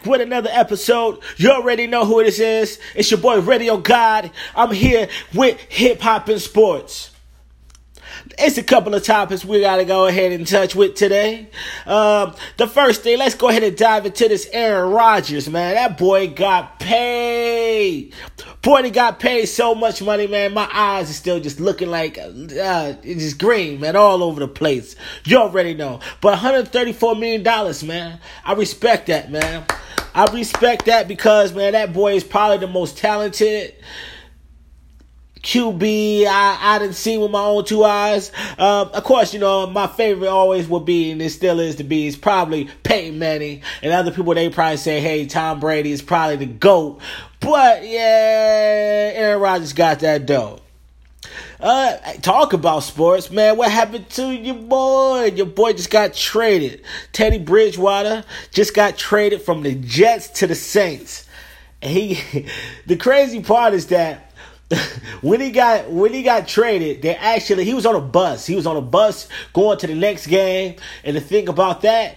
back with another episode. You already know who this is. It's your boy Radio God. I'm here with hip hop and sports. It's a couple of topics we gotta go ahead and touch with today. Um, the first thing, let's go ahead and dive into this Aaron Rodgers, man. That boy got paid. Boy, he got paid so much money, man. My eyes are still just looking like uh, it's just green, man, all over the place. You already know. But 134 million dollars, man. I respect that, man. I respect that because, man, that boy is probably the most talented QB I, I didn't see with my own two eyes. Um, of course, you know, my favorite always will be, and it still is to be, is probably Peyton Manning. And other people, they probably say, hey, Tom Brady is probably the GOAT. But, yeah, Aaron Rodgers got that dough. Uh, talk about sports, man. What happened to your boy? Your boy just got traded. Teddy Bridgewater just got traded from the Jets to the Saints. He, the crazy part is that when he got when he got traded, they actually he was on a bus. He was on a bus going to the next game. And the thing about that,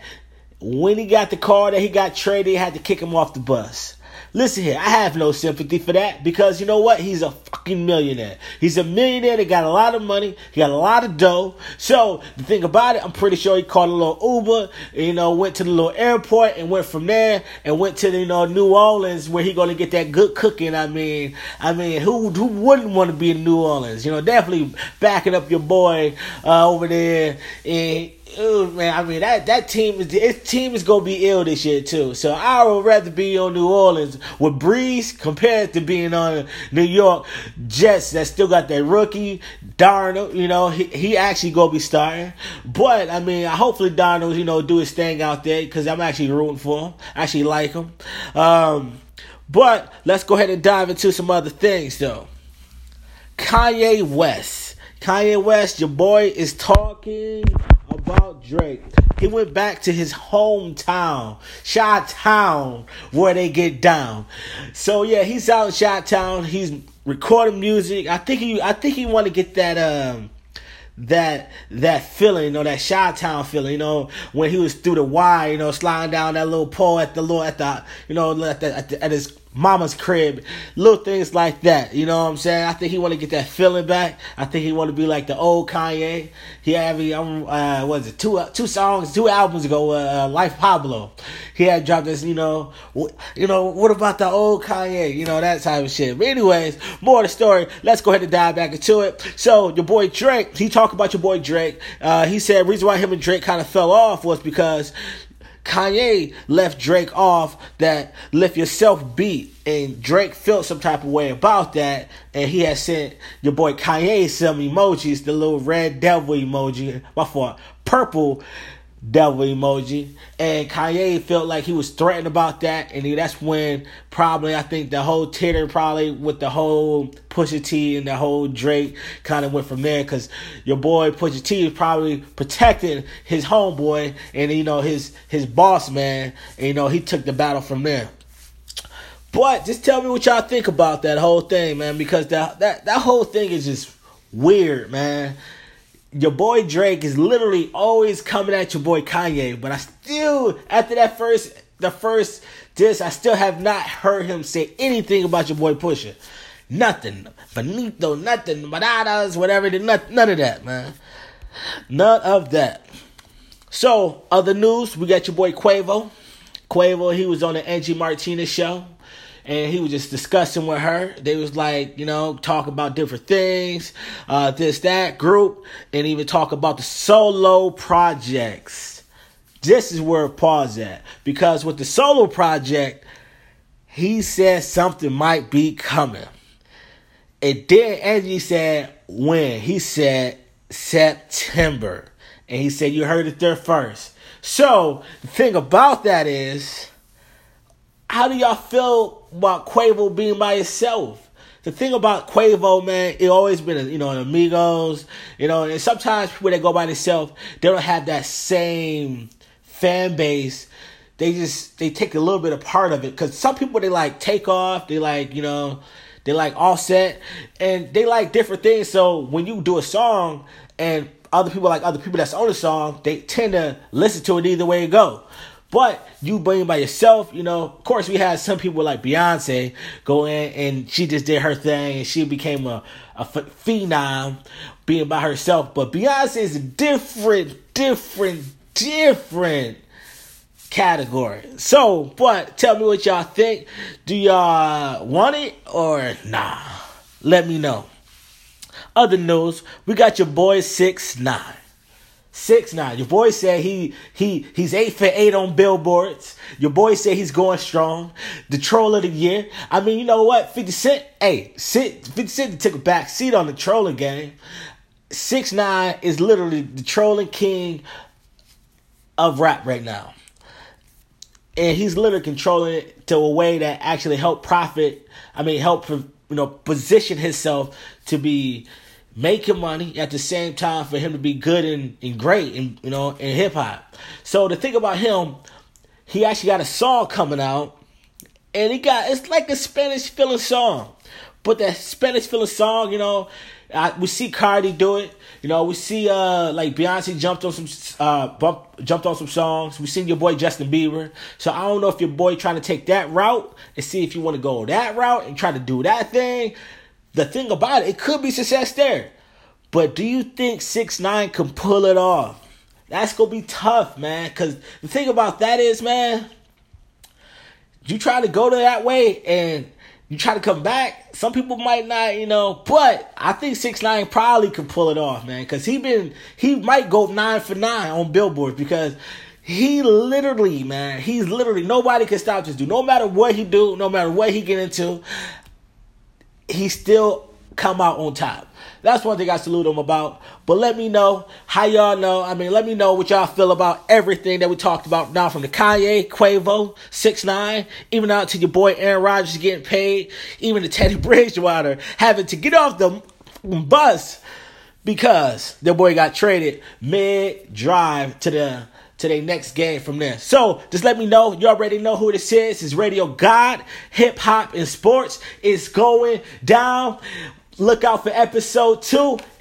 when he got the car that he got traded, had to kick him off the bus. Listen here, I have no sympathy for that because you know what? He's a fucking millionaire. He's a millionaire that got a lot of money. He got a lot of dough. So the thing about it, I'm pretty sure he called a little Uber, you know, went to the little airport and went from there and went to the, you know New Orleans where he gonna get that good cooking. I mean, I mean, who who wouldn't want to be in New Orleans? You know, definitely backing up your boy uh, over there and Ooh, man, I mean that that team is its team is gonna be ill this year too. So I would rather be on New Orleans with Brees compared to being on New York Jets that still got that rookie Darnold. You know he he actually gonna be starting, but I mean hopefully Darnold you know do his thing out there because I'm actually rooting for him. I actually like him. Um, but let's go ahead and dive into some other things though. Kanye West. Kanye West, your boy is talking about Drake. He went back to his hometown, Shot Town, where they get down. So yeah, he's out in Shot Town. He's recording music. I think he, I think he want to get that um that that feeling, you know, that Shot Town feeling, you know, when he was through the wire, you know, sliding down that little pole at the little at the you know at the, at, the, at his mama's crib, little things like that. You know what I'm saying? I think he want to get that feeling back. I think he want to be like the old Kanye. He had me, um uh was it two uh, two songs two albums ago uh, uh, Life Pablo. He had dropped this you know you know what about the old Kanye? You know that type of shit. But anyways, more of the story. Let's go ahead and dive back into it. So your boy Drake, he talked about your boy Drake. Uh, he said reason why him and Drake kind of fell off was because Kanye left Drake off that lift yourself beat, and Drake felt some type of way about that, and he had sent your boy Kanye some emojis, the little red devil emoji, my fault, purple devil emoji. And Kanye felt like he was threatened about that, and that's when probably I think the whole titter probably with the whole Pusha T and the whole Drake kind of went from there because your boy Pusha T is probably protecting his homeboy and you know his his boss man, and you know he took the battle from there. But just tell me what y'all think about that whole thing, man, because that that that whole thing is just weird, man your boy Drake is literally always coming at your boy Kanye, but I still, after that first, the first disc, I still have not heard him say anything about your boy Pusha. Nothing. Benito, nothing. Bananas, whatever. None, none of that, man. None of that. So, other news, we got your boy Quavo. Quavo, he was on the Angie Martinez show and he was just discussing with her. They was like, you know, talk about different things, uh, this, that group, and even talk about the solo projects. This is where pause at. Because with the solo project, he said something might be coming. And then Angie said when? He said September. And he said, You heard it there first. So the thing about that is how do y'all feel about Quavo being by himself? The thing about Quavo, man, it always been, you know, an amigos, you know, and sometimes people that go by themselves, they don't have that same fan base. They just they take a little bit of part of it because some people they like take off, they like you know, they like Offset, and they like different things. So when you do a song and other people like other people that's on the song, they tend to listen to it either way it go. But you being by yourself, you know, of course we had some people like Beyonce go in and she just did her thing and she became a, a phenom being by herself. But Beyonce is a different, different, different category. So, but tell me what y'all think. Do y'all want it or nah? Let me know. Other news, we got your boy six nine. Six nine. Your boy said he he he's eight for eight on billboards. Your boy said he's going strong. The troll of the year. I mean, you know what? Fifty Cent. Hey, sit. Fifty Cent took a back seat on the trolling game. Six nine is literally the trolling king of rap right now, and he's literally controlling it to a way that actually help profit. I mean, help you know position himself to be making money at the same time for him to be good and, and great and you know in hip hop. So the thing about him, he actually got a song coming out, and he got it's like a Spanish feeling song, but that Spanish feeling song, you know, I, we see Cardi do it. You know, we see uh like Beyonce jumped on some uh bump, jumped on some songs. We seen your boy Justin Bieber. So I don't know if your boy trying to take that route and see if you want to go that route and try to do that thing the thing about it, it could be success there. But do you think six nine can pull it off? That's gonna be tough, man. Cause the thing about that is, man, you try to go to that way and you try to come back. Some people might not, you know, but I think six nine probably can pull it off, man. Cause he been he might go nine for nine on billboards because he literally, man, he's literally nobody can stop this dude. No matter what he do, no matter what he get into, he still come out on top. That's one thing I salute him about. But let me know how y'all know. I mean, let me know what y'all feel about everything that we talked about now from the Kanye, Quavo, 6 9 even out to your boy Aaron Rodgers getting paid, even to Teddy Bridgewater having to get off the bus because their boy got traded mid drive to the to their next game from there. So just let me know. You already know who this is. It's Radio God, Hip Hop and Sports. It's going down. Look out for episode two.